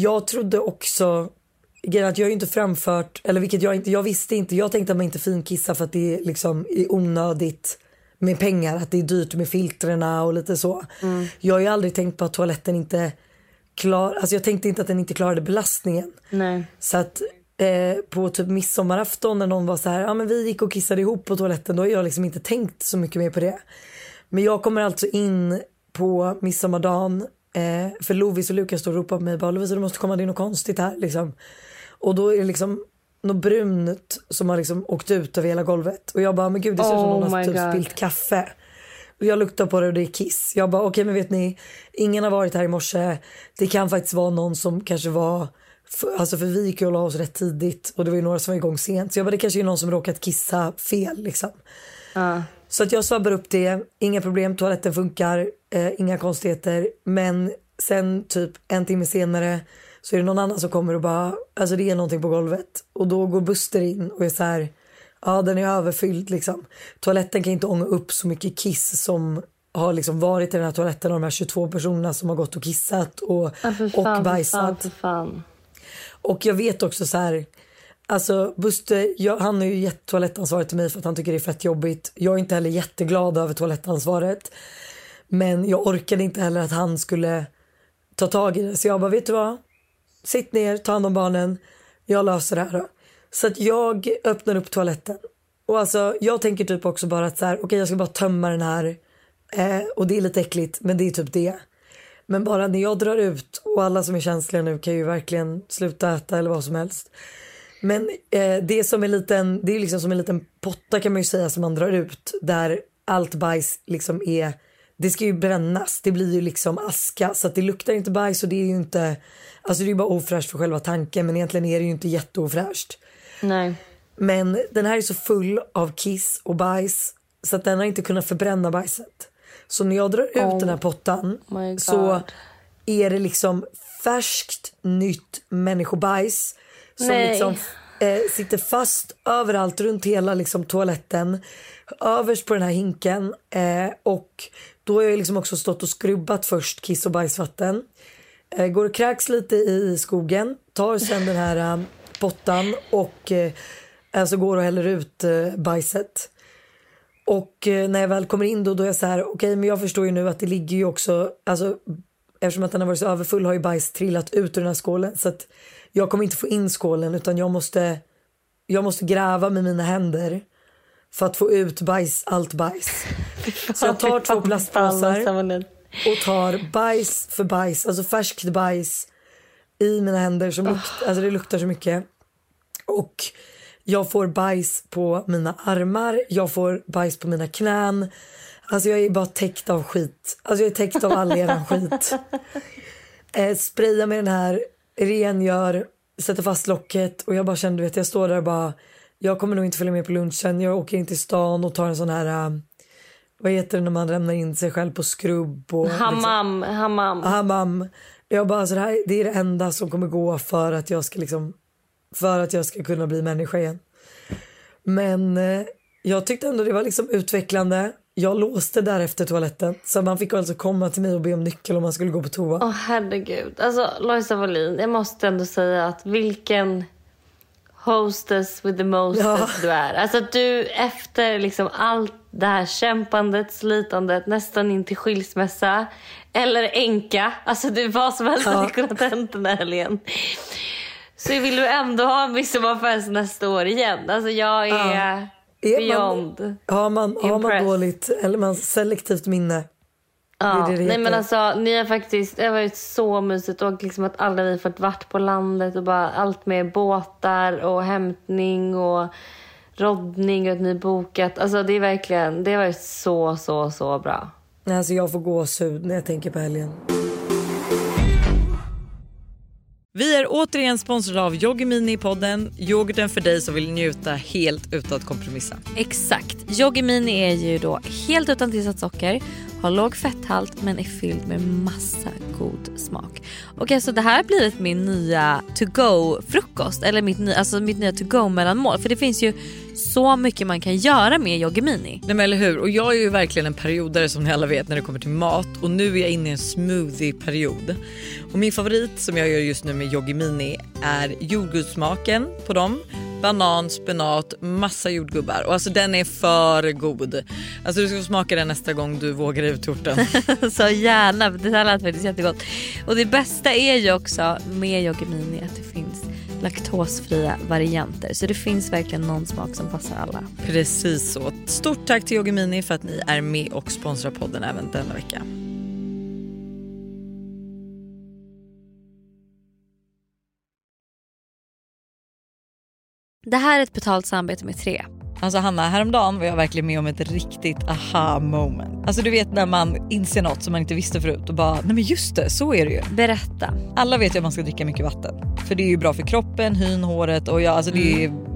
Speaker 2: jag trodde också, grejen att jag har ju inte framfört, eller vilket jag inte, jag visste inte, jag tänkte att man inte finkissar för att det är liksom är onödigt med pengar, att det är dyrt med filtrerna och lite så. Jag har ju aldrig tänkt på att toaletten inte klar, alltså jag tänkte inte att den inte klarade belastningen.
Speaker 1: Nej.
Speaker 2: Så att eh, på typ midsommarafton när någon var så här, ja men vi gick och kissade ihop på toaletten, då har jag liksom inte tänkt så mycket mer på det. Men jag kommer alltså in på midsommardagen, eh, för Lovis och Lukas står och ropar på mig, bara Lovisa du måste komma, det är något konstigt här liksom. Och då är det liksom något brunt som har liksom åkt ut över hela golvet. Och jag bara, men gud det ser ut som
Speaker 1: Oh
Speaker 2: någon har typ
Speaker 1: God.
Speaker 2: spillt kaffe. Jag luktar på det och det är kiss. Jag bara okej okay, men vet ni, ingen har varit här i morse. Det kan faktiskt vara någon som kanske var för, alltså för vi gick och la oss rätt tidigt och det var ju några som var igång sent. Så jag bara det kanske är någon som råkat kissa fel liksom.
Speaker 1: Uh.
Speaker 2: Så att jag svabbar upp det, inga problem, toaletten funkar, eh, inga konstigheter. Men sen typ en timme senare så är det någon annan som kommer och bara, alltså det är någonting på golvet. Och då går Buster in och är så här, ja den är överfylld liksom. Toaletten kan inte ånga upp så mycket kiss som har liksom varit i den här toaletten av de här 22 personerna som har gått och kissat och,
Speaker 1: ja, fan,
Speaker 2: och bajsat.
Speaker 1: För fan,
Speaker 2: Och jag vet också så här, alltså Buster, jag, han har ju gett toalettansvaret till mig för att han tycker det är fett jobbigt. Jag är inte heller jätteglad över toalettansvaret. Men jag orkade inte heller att han skulle ta tag i det. Så jag bara, vet du vad? Sitt ner, ta hand om barnen. Jag löser det här då. Så att jag öppnar upp toaletten. Och alltså jag tänker typ också bara att så här, okej okay, jag ska bara tömma den här. Eh, och det är lite äckligt men det är typ det. Men bara när jag drar ut och alla som är känsliga nu kan ju verkligen sluta äta eller vad som helst. Men eh, det är som en liten, det är liksom som en liten potta kan man ju säga som man drar ut där allt bajs liksom är det ska ju brännas. Det blir ju liksom aska så det luktar inte bajs och det är ju inte, alltså det är ju bara ofräscht för själva tanken men egentligen är det ju inte jätteofräscht.
Speaker 1: Nej.
Speaker 2: Men den här är så full av kiss och bajs så att den har inte kunnat förbränna bajset. Så när jag drar ut
Speaker 1: Oh
Speaker 2: den här pottan
Speaker 1: my God.
Speaker 2: så är det liksom färskt nytt människobajs som
Speaker 1: Nej.
Speaker 2: liksom eh, sitter fast överallt runt hela liksom, toaletten. Överst på den här hinken eh, och då har jag liksom också stått och skrubbat först kiss och bajsvatten. Eh, går och kräks lite i skogen, tar sen den här eh, pottan och eh, alltså går och häller ut eh, bajset. Och eh, när jag väl kommer in då, då är jag så här, okej men jag förstår ju nu att det ligger ju också, alltså eftersom att den har varit så överfull har ju bajs trillat ut ur den här skålen så att jag kommer inte få in skålen utan jag måste, jag måste gräva med mina händer för att få ut bajs, allt bajs. Så jag tar två plastpåsar och tar bajs för bajs, alltså färskt bajs i mina händer som lukt, alltså det luktar så mycket. Och jag får bajs på mina armar, jag får bajs på mina knän. Alltså jag är bara täckt av skit. Alltså jag är täckt av all eran skit. Eh, sprayar med den här, rengör, sätter fast locket och jag bara kände, vet jag står där och bara, jag kommer nog inte följa med på lunchen. Jag åker in till stan och tar en sån här, äh, vad heter det när man lämnar in sig själv på skrubb och
Speaker 1: Hammam, hammam.
Speaker 2: Liksom, hammam. Jag bara, så det, här, det är det enda som kommer gå för att jag ska liksom, för att jag ska kunna bli människa igen. Men eh, jag tyckte ändå det var liksom utvecklande. Jag låste därefter toaletten så man fick alltså komma till mig och be om nyckel om man skulle gå på toa.
Speaker 1: Åh herregud. Alltså Lojsa Wallin, jag måste ändå säga att vilken hostess with the mostess
Speaker 2: Ja.
Speaker 1: du är. Alltså att du efter liksom allt det här kämpandet, slitandet, nästan in till skilsmässa eller enka. Alltså du vad som helst
Speaker 2: Ja.
Speaker 1: hade kunnat hänt den här helgen. Så vill du ändå ha en midsommarfest nästa år igen. Alltså jag är
Speaker 2: Ja. Är man-
Speaker 1: beyond.
Speaker 2: Har man, har man
Speaker 1: Impressed.
Speaker 2: dåligt eller man selektivt minne?
Speaker 1: Ja,
Speaker 2: det det
Speaker 1: nej men alltså ni har faktiskt, det har varit så mysigt och liksom att alla vi fått vart på landet och bara allt med båtar och hämtning och roddning och att ni bokat. Alltså det är verkligen, det har varit så, så, så bra.
Speaker 2: Alltså jag får gåshud när jag tänker på helgen.
Speaker 3: Vi är återigen sponsrade av Yoggi Mini i podden. Yoghurten för dig som vill njuta helt utan att kompromissa.
Speaker 1: Exakt. Yoggi Mini är ju då helt utan tillsatt socker, har låg fetthalt men är fylld med massa god smak. Okej okay, så det här har blivit min nya to go frukost eller mitt, alltså mitt nya to go mellanmål för det finns ju så mycket man kan göra med Yoggi Mini.
Speaker 3: Nej men eller hur? Och jag är ju verkligen en periodare som ni alla vet när det kommer till mat och nu är jag inne i en smoothie-period. Och min favorit som jag gör just nu med Yoggi Mini är jordgubbssmaken på dem. Banan, spenat, massa jordgubbar och alltså den är för god. Alltså du ska få smaka den nästa gång du vågar ut torten.
Speaker 1: Så gärna, det här lät faktiskt jättegott. Och det bästa är ju också med Yoggi Mini att det finns laktosfria varianter. Så det finns verkligen någon smak som passar alla.
Speaker 3: Precis så. Stort tack till Yoggi Mini för att ni är med och sponsrar podden även denna vecka.
Speaker 1: Det här är ett betalt samarbete med Tre.
Speaker 3: Alltså Hanna, häromdagen var jag verkligen med om ett riktigt aha moment. Alltså du vet när man inser något som man inte visste förut och bara, nej men just det, så är det ju.
Speaker 1: Berätta.
Speaker 3: Alla vet ju att man ska dricka mycket vatten. För det är ju bra för kroppen, hyn, håret och ja, alltså det, är,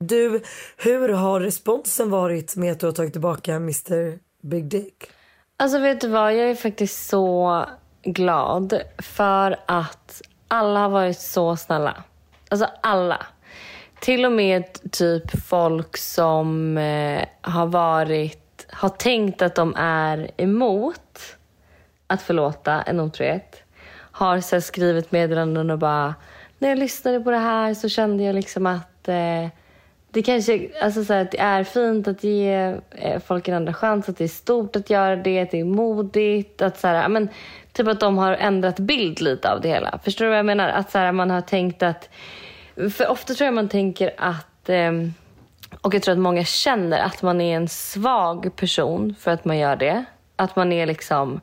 Speaker 2: Du, hur har responsen varit med att du har tagit tillbaka Mr Big Dick?
Speaker 1: Alltså vet du vad, jag är faktiskt så glad för att alla har varit så snälla. Alltså alla. Till och med typ folk som eh, har varit, har tänkt att de är emot att förlåta en otrohet. Har så skrivit meddelanden och bara, när jag lyssnade på det här så kände jag liksom att eh, det kanske alltså så här, att det är fint att ge eh, folk en andra chans, att det är stort att göra det, att det är modigt. Att så här, men, typ att de har ändrat bild lite av det hela. Förstår du vad jag menar? Att så här, man har tänkt att... För ofta tror jag man tänker att... Ehm, och jag tror att många känner att man är en svag person för att man gör det. Att man är liksom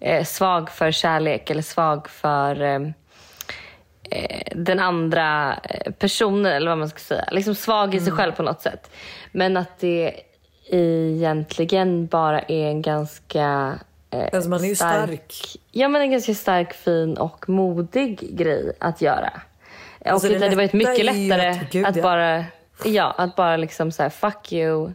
Speaker 1: eh, svag för kärlek eller svag för... Ehm, eh, den andra eh, personen eller vad man ska säga. Liksom svag i sig själv på något sätt. Men att det egentligen bara är en ganska eh,
Speaker 2: Alltså man är ju stark.
Speaker 1: Ja men en ganska stark, fin och modig grej att göra.
Speaker 2: Alltså,
Speaker 1: och
Speaker 2: det
Speaker 1: det varit
Speaker 2: lätta
Speaker 1: mycket
Speaker 2: ju
Speaker 1: lättare
Speaker 2: att- gud,
Speaker 1: att
Speaker 2: ja.
Speaker 1: bara, ja att bara liksom säga fuck you,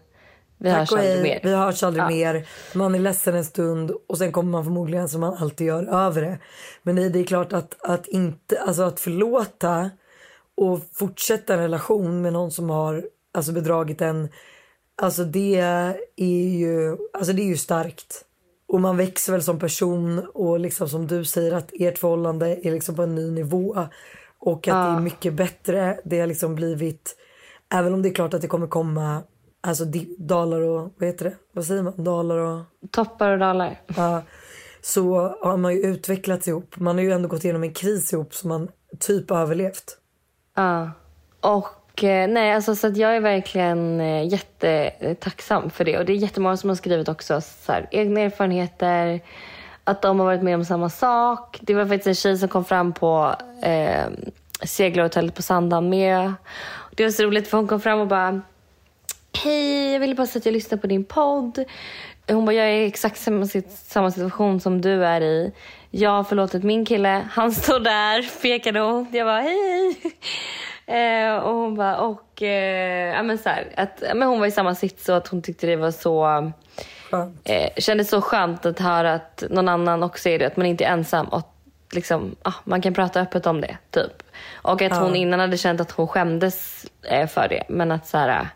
Speaker 1: vi hörs
Speaker 2: och
Speaker 1: aldrig mer.
Speaker 2: vi hörs aldrig
Speaker 1: Ja.
Speaker 2: mer. Man är ledsen en stund och sen kommer man förmodligen som man alltid gör över det. Men det är klart att, att inte, alltså att förlåta och fortsätta en relation med någon som har alltså bedragit en. Alltså det är ju, alltså det är ju starkt. Och man växer väl som person och liksom som du säger att ert förhållande är liksom på en ny nivå. Och att det är mycket bättre. Det har liksom blivit, även om det är klart att det kommer komma alltså dalar och, vad heter det? Vad säger man? Dalar och,
Speaker 1: Toppar och dalar.
Speaker 2: ja. Så har man ju utvecklats ihop. Man har ju ändå gått igenom en kris ihop som man typ har överlevt.
Speaker 1: Ja. Och eh, nej, alltså så att jag är verkligen eh, jättetacksam för det. Och det är jättemånga som har skrivit också så här, egna erfarenheter, att de har varit med om samma sak. Det var faktiskt en tjej som kom fram på eh, seglarhotellet på Sandhamn med. Det var så roligt för hon kom fram och bara Hej, jag ville bara säga att jag lyssnar på din podd. Hon bara, jag är i exakt samma, sit- samma situation som du är i. Jag har förlåtit min kille, han står där, pekade hon. Jag bara, hej, hej. Eh, och hon bara, och eh, ja, men så här, att, ja, men hon var i samma sits och att hon tyckte det var så,
Speaker 2: Skönt.
Speaker 1: eh, kändes så skönt att höra att någon annan också är det, att man inte är ensam och liksom, ah, man kan prata öppet om det. typ. Och att hon innan hade känt att hon skämdes eh, för det, men att så här,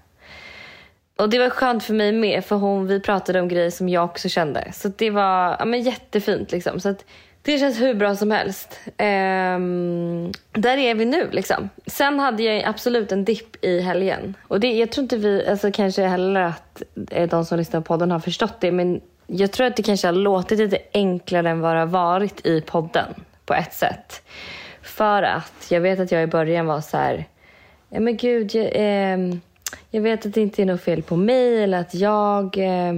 Speaker 1: och det var skönt för mig med för hon, vi pratade om grejer som jag också kände. Så det var ja, men jättefint liksom. Så att Det känns hur bra som helst. Um, där är vi nu liksom. Sen hade jag absolut en dipp i helgen. Och det, jag tror inte vi, alltså kanske heller att eh, de som lyssnar på podden har förstått det. Men jag tror att det kanske har låtit lite enklare än vad det har varit i podden på ett sätt. För att jag vet att jag i början var så här, ja men gud, jag, eh, jag vet att det inte är något fel på mig eller att jag eh,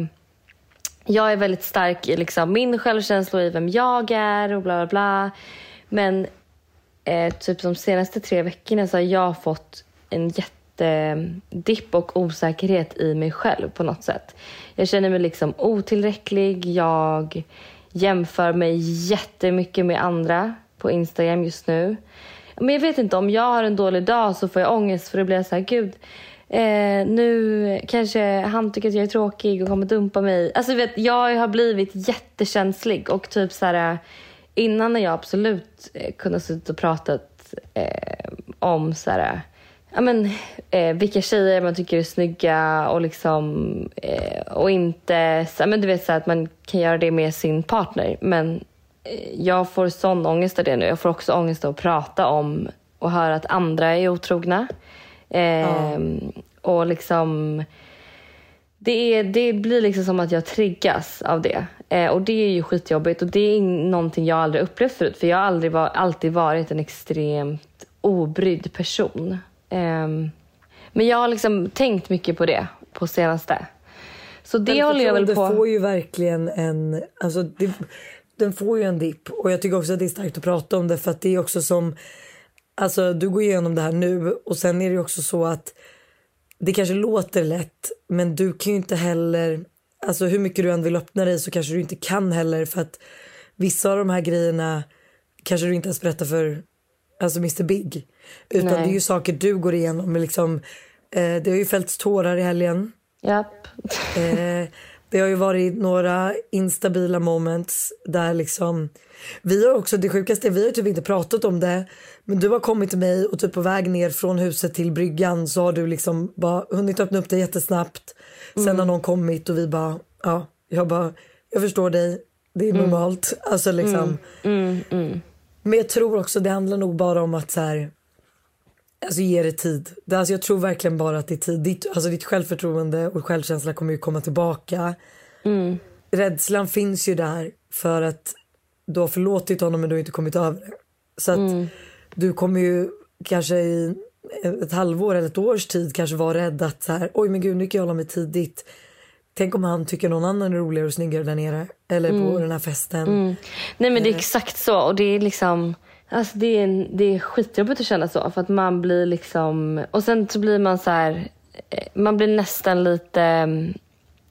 Speaker 1: jag är väldigt stark i liksom min självkänsla och i vem jag är och bla bla bla. Men eh, typ de senaste tre veckorna så har jag fått en jättedipp och osäkerhet i mig själv på något sätt. Jag känner mig liksom otillräcklig. Jag jämför mig jättemycket med andra på Instagram just nu. Men jag vet inte, om jag har en dålig dag så får jag ångest för då blir så här, gud Eh, nu kanske han tycker att jag är tråkig och kommer dumpa mig. Alltså vet, jag har blivit jättekänslig och typ så här, eh, innan när jag absolut eh, kunde suttit och pratat eh, om så här, eh, ja, men, eh, vilka tjejer man tycker är snygga och liksom eh, och inte, så, men du vet så här, att man kan göra det med sin partner. Men eh, jag får sån ångest av det nu. Jag får också ångest av att prata om och höra att andra är otrogna. Eh, Och liksom... Det, är, det blir liksom som att jag triggas av det. Eh, och det är ju skitjobbigt och det är någonting jag aldrig upplevt förut. För jag har aldrig var, alltid varit en extremt obrydd person. Eh, men jag har liksom tänkt mycket på det på senaste. Så det håller jag väl på...
Speaker 2: får ju verkligen en... Alltså det, den får ju en dipp. Och jag tycker också att det är starkt att prata om det för att det är också som... Alltså du går igenom det här nu och sen är det också så att det kanske låter lätt men du kan ju inte heller, alltså hur mycket du än vill öppna dig så kanske du inte kan heller för att vissa av de här grejerna kanske du inte ens berättar för alltså Mr Big. Utan
Speaker 1: Nej.
Speaker 2: det är ju saker du går igenom. Liksom, eh, det har ju fällts tårar i helgen.
Speaker 1: Japp.
Speaker 2: Eh, det har ju varit några instabila moments där liksom vi har också, det sjukaste, vi har typ inte pratat om det men du har kommit till mig och typ på väg ner från huset till bryggan så har du liksom bara hunnit öppna upp det jättesnabbt. Sen
Speaker 1: Mm.
Speaker 2: har någon kommit och vi bara, ja, jag bara, jag förstår dig, det är normalt. Alltså liksom.
Speaker 1: Mm, mm.
Speaker 2: Men jag tror också det handlar nog bara om att så här, alltså ge det tid. Det, alltså jag tror verkligen bara att det är tid. Ditt, alltså ditt självförtroende och självkänsla kommer ju komma tillbaka.
Speaker 1: Mm.
Speaker 2: Rädslan finns ju där för att du har förlåtit honom men du har inte kommit över det. Så att
Speaker 1: Mm.
Speaker 2: du kommer ju kanske i ett halvår eller ett års tid kanske vara rädd att så här, oj men gud nu kan jag hålla mig tidigt. Tänk om han tycker någon annan är roligare och snyggare där nere. Eller på
Speaker 1: Mm.
Speaker 2: den här festen.
Speaker 1: Mm. Nej men det är
Speaker 2: Eh.
Speaker 1: exakt så och det är liksom Alltså det är, en- det är skitjobbigt att känna så för att man blir liksom och sen så blir man så här eh, man blir nästan lite mm,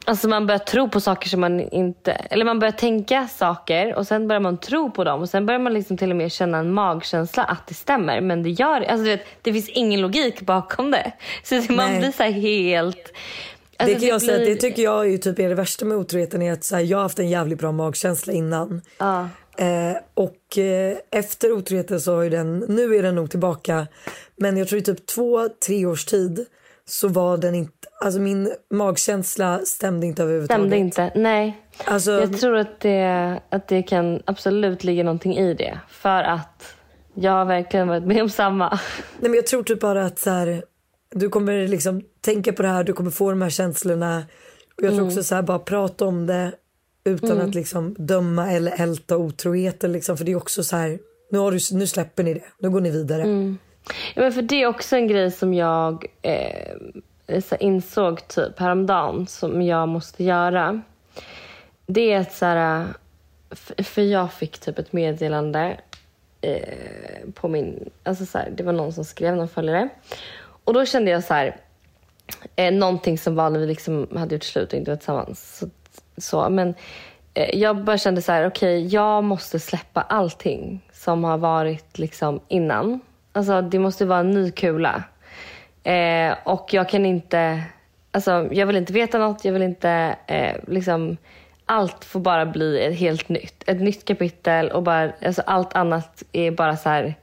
Speaker 1: Alltså man börjar tro på saker som man inte, eller man börjar tänka saker och sen börjar man tro på dem och sen börjar man liksom till och med känna en magkänsla att det stämmer men det gör alltså vet, det finns ingen logik bakom det. Så man
Speaker 2: Nej.
Speaker 1: blir så helt
Speaker 2: det kan jag säga,
Speaker 1: blir-
Speaker 2: det tycker jag är typ är det värsta med otroheten är att så här, jag har haft en jävligt bra magkänsla innan.
Speaker 1: Ja.
Speaker 2: Eh, och eh, efter otroheten så har ju den, nu är den nog tillbaka, men jag tror i typ två, tre års tid så var den inte, alltså min magkänsla stämde inte överhuvudtaget.
Speaker 1: Stämde inte. Nej.
Speaker 2: Alltså,
Speaker 1: Jag tror att det, att det kan absolut ligga någonting i det. För att jag har verkligen varit med om samma.
Speaker 2: Nej men jag tror typ bara att så här, du kommer liksom tänka på det här, du kommer få de här känslorna. Och jag tror
Speaker 1: Mm.
Speaker 2: också så här, bara prata om det utan
Speaker 1: Mm.
Speaker 2: att liksom döma eller älta otroheten liksom. För det är också så här, nu, har du, nu släpper ni det, nu går ni vidare.
Speaker 1: Mm. Ja, men för det är också en grej som jag eh, insåg typ häromdagen som jag måste göra. Det är att så här, för jag fick typ ett meddelande eh, på min, alltså så här, det var någon som skrev, någon följare. Och då kände jag så här, eh, någonting som var när vi liksom hade gjort slut och inte var tillsammans. Så, så, men eh, jag bara kände så här, okej, jag måste släppa allting som har varit liksom innan. Alltså det måste vara en ny kula. Eh, och jag kan inte, alltså jag vill inte veta något, jag vill inte eh, liksom allt får bara bli ett helt nytt. Ett nytt kapitel och bara, alltså allt annat är bara så här.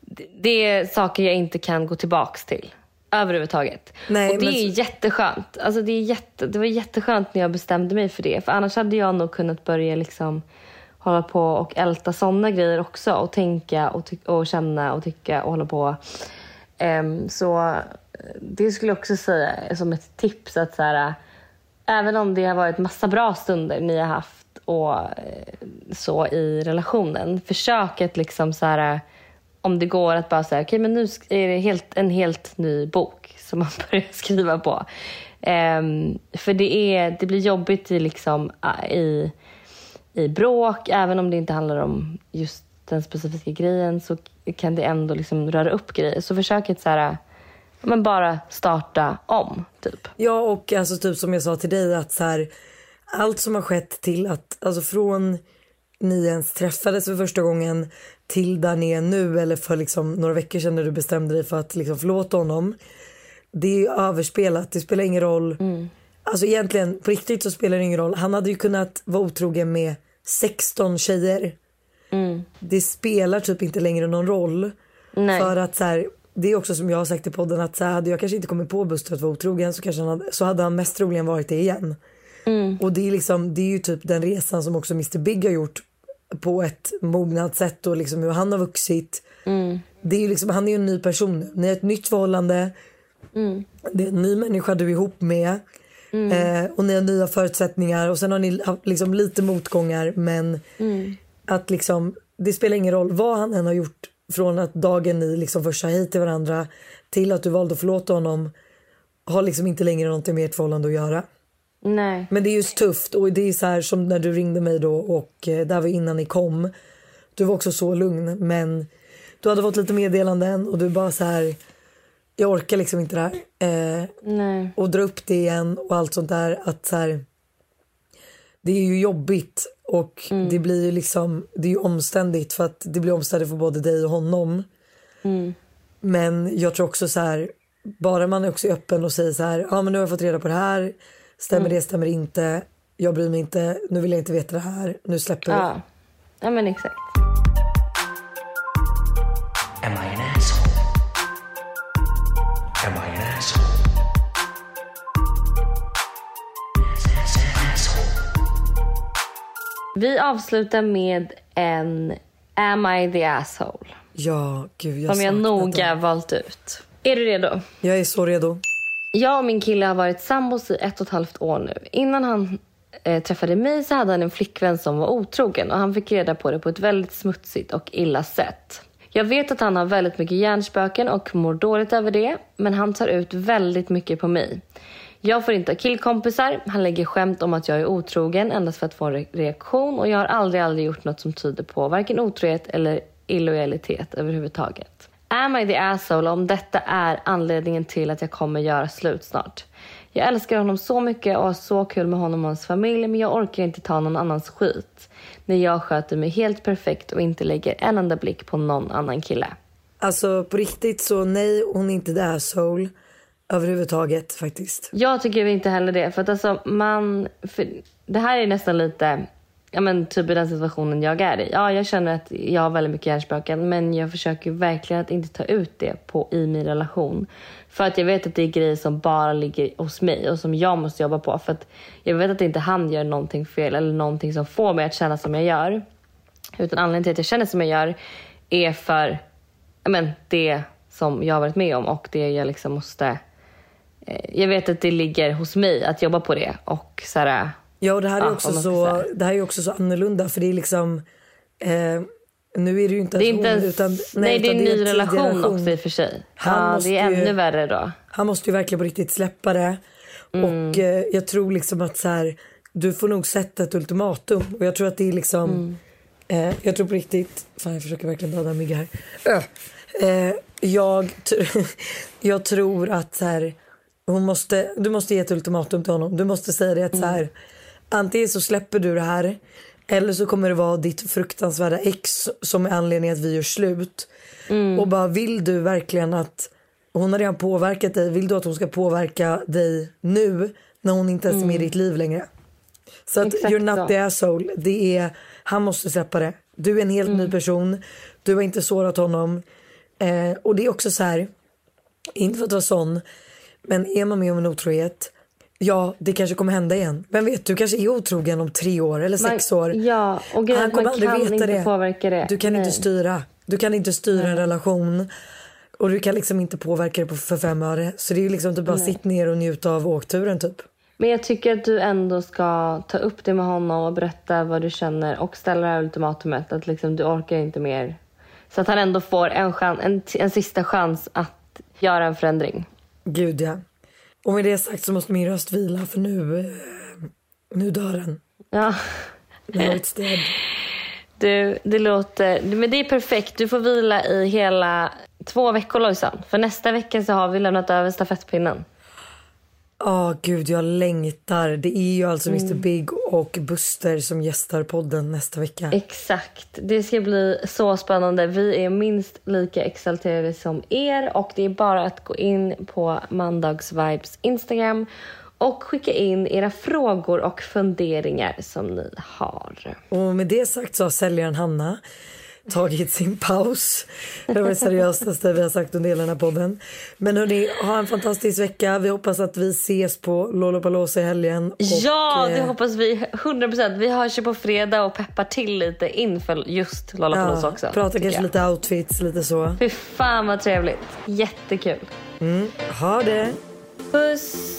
Speaker 1: Det, det är saker jag inte kan gå tillbaks till. Överhuvudtaget.
Speaker 2: Nej,
Speaker 1: och det
Speaker 2: men
Speaker 1: är jätteskönt. Alltså det, är jätte, det var jätteskönt när jag bestämde mig för det. För annars hade jag nog kunnat börja liksom hålla på och älta sådana grejer också och tänka och, och känna och tycka och hålla på. Ehm, så eh, det skulle jag också säga som ett tips att så här, även om det har varit massa bra stunder ni har haft och eh, så i relationen, försök att liksom så här om det går att bara säga okej men nu är det helt, en helt ny bok som man börjar skriva på. Um, för det, är, det blir jobbigt i, liksom, i, i bråk, även om det inte handlar om just den specifika grejen så kan det ändå liksom röra upp grejer. Så försök att så här, men bara starta om, typ.
Speaker 2: Ja och alltså typ som jag sa till dig att så här, allt som har skett till att, alltså från ni ens träffades för första gången till där ni är nu eller för liksom några veckor sedan när du bestämde dig för att liksom förlåta honom. Det är ju överspelat, det spelar ingen roll. Alltså egentligen på riktigt så spelar det ingen roll. Han hade ju kunnat vara otrogen med 16 tjejer. Det spelar typ inte längre någon roll.
Speaker 1: Nej.
Speaker 2: För att så här, det är också som jag har sagt i podden att så här, hade jag kanske inte kommit på Buster att vara otrogen så, kanske han hade, så hade han mest troligen varit det igen. Och det är, liksom, det är ju typ den resan som också Mr Big har gjort på ett mognat sätt och liksom hur han har vuxit. Det är liksom, han är ju en ny person nu. Ni har ett nytt förhållande. Det är en ny människa du är ihop med. Eh, och ni har nya förutsättningar och sen har ni haft liksom lite motgångar men att liksom, det spelar ingen roll vad han än har gjort från att dagen ni liksom först sa hej till varandra till att du valde att förlåta honom har liksom inte längre någonting med ert förhållande att göra.
Speaker 1: Nej.
Speaker 2: Men det är just tufft och det är så här som när du ringde mig då och eh, där var innan ni kom. Du var också så lugn men du hade fått lite meddelanden och du bara så här jag orkar liksom inte det här. Eh,
Speaker 1: Nej.
Speaker 2: och dra upp det igen och allt sånt där att så här, det är ju jobbigt och det blir ju liksom det är ju omständigt för att det blir omständigt för både dig och honom. Men jag tror också så här bara man är också öppen och säger så här ja men nu har jag fått reda på det här stämmer det stämmer inte jag bryr mig inte nu vill jag inte veta det här nu släpper vi.
Speaker 1: Ja. ja, men exakt.
Speaker 4: Am I an asshole? Am I an asshole?
Speaker 1: Vi avslutar med en Am I the asshole?
Speaker 2: Ja gud jag
Speaker 1: Som jag noga
Speaker 2: den.
Speaker 1: valt ut. Är du redo?
Speaker 2: Jag är så redo.
Speaker 1: Jag och min kille har varit sambos i ett och ett halvt år nu. Innan han eh, träffade mig så hade han en flickvän som var otrogen och han fick reda på det på ett väldigt smutsigt och illa sätt. Jag vet att han har väldigt mycket hjärnspöken och mår dåligt över det, men han tar ut väldigt mycket på mig. Jag får inte ha killkompisar, han lägger skämt om att jag är otrogen endast för att få en re- reaktion och jag har aldrig, aldrig gjort något som tyder på varken otrohet eller illojalitet överhuvudtaget. Am I the asshole om detta är anledningen till att jag kommer göra slut snart? Jag älskar honom så mycket och har så kul med honom och hans familj men jag orkar inte ta någon annans skit när jag sköter mig helt perfekt och inte lägger en enda blick på någon annan kille.
Speaker 2: Alltså på riktigt så nej hon är inte the asshole överhuvudtaget faktiskt.
Speaker 1: Jag tycker inte heller det. För att alltså man, för det här är nästan lite, ja men typ i den situationen jag är i. Ja, jag känner att jag har väldigt mycket hjärnspöken men jag försöker verkligen att inte ta ut det på, i min relation. För att jag vet att det är grejer som bara ligger hos mig och som jag måste jobba på. För att jag vet att inte han gör någonting fel eller någonting som får mig att känna som jag gör. Utan anledningen till att jag känner som jag gör är för ja, men, det som jag har varit med om och det jag liksom måste Eh, jag vet att det ligger hos mig att jobba på det. Och så här,
Speaker 2: Ja och det här är
Speaker 1: Ja,
Speaker 2: också så, det här är också så annorlunda för det är liksom eh, nu är det ju inte
Speaker 1: det är
Speaker 2: ens
Speaker 1: inte
Speaker 2: hon,
Speaker 1: ens,
Speaker 2: utan,
Speaker 1: nej, det är en ny
Speaker 2: tidig
Speaker 1: relation, också i och för sig.
Speaker 2: Han
Speaker 1: ja, det är
Speaker 2: ju-
Speaker 1: ännu värre då.
Speaker 2: Han måste ju verkligen på riktigt släppa det.
Speaker 1: Mm.
Speaker 2: Och eh, jag tror liksom att så här, du får nog sätta ett ultimatum. Och jag tror att det är liksom,
Speaker 1: Mm.
Speaker 2: eh, jag tror på riktigt, fan jag försöker verkligen döda en mygga här. Öh. Eh, jag, jag tror att så här, hon måste, du måste ge ett ultimatum till honom. Du måste säga det att så här, antingen så släpper du det här eller så kommer det vara ditt fruktansvärda ex som är anledningen att vi gör slut. Och bara vill du verkligen att hon har redan påverkat dig. Vill du att hon ska påverka dig nu när hon inte ens är med i ditt liv längre? Så att
Speaker 1: Exakt
Speaker 2: you're not the asshole. Det är, han måste släppa det. Du är en helt ny person. Du har inte sårat honom. Eh, och det är också så här, inte för att vara sån, men är man med om en otrohet, Ja, det kanske kommer hända igen. Vem vet, du kanske är otrogen om tre år eller
Speaker 1: Man-
Speaker 2: sex år.
Speaker 1: Ja, och är
Speaker 2: Han
Speaker 1: att man
Speaker 2: kommer aldrig
Speaker 1: kan
Speaker 2: veta
Speaker 1: inte
Speaker 2: det.
Speaker 1: påverka det.
Speaker 2: Du kan inte
Speaker 1: Nej.
Speaker 2: styra. Du kan inte styra en relation. Och du kan liksom inte påverka det på för fem öre. Så det är liksom typ bara
Speaker 1: Nej.
Speaker 2: sitt ner och njut av åkturen typ.
Speaker 1: Men jag tycker att du ändå ska ta upp det med honom och berätta vad du känner och ställa det här ultimatumet att liksom du orkar inte mer. Så att han ändå får en, chans, en, en sista chans att göra en förändring.
Speaker 2: Gud ja. Och med det sagt så måste min röst vila för nu, eh, nu dör den.
Speaker 1: Ja.
Speaker 2: No it's dead.
Speaker 1: Du, det låter... Men det är perfekt. Du får vila i hela två veckor Lojsan. För nästa vecka så har vi lämnat över stafettpinnen.
Speaker 2: Ja gud jag längtar. Det är ju alltså Mr
Speaker 1: Mm.
Speaker 2: Big och Buster som gästar podden nästa vecka.
Speaker 1: Exakt. Det ska bli så spännande. Vi är minst lika exalterade som er och det är bara att gå in på Mandagsvibes Instagram och skicka in era frågor och funderingar som ni har.
Speaker 2: Och med det sagt så har säljaren Hanna tagit sin paus. Det var det seriösaste vi har sagt under hela den här podden. Men hörni, ha en fantastisk vecka. Vi hoppas att vi ses på Lollapalooza i helgen. Och,
Speaker 1: ja, det
Speaker 2: eh,
Speaker 1: hoppas vi 100%. Vi hörs ju på fredag och peppar till lite inför just Lollapalooza
Speaker 2: ja,
Speaker 1: också.
Speaker 2: Prata
Speaker 1: tycker
Speaker 2: kanske
Speaker 1: jag.
Speaker 2: lite outfits, lite så.
Speaker 1: Fy fan vad trevligt. Jättekul.
Speaker 2: Mm, ha det.
Speaker 1: Puss.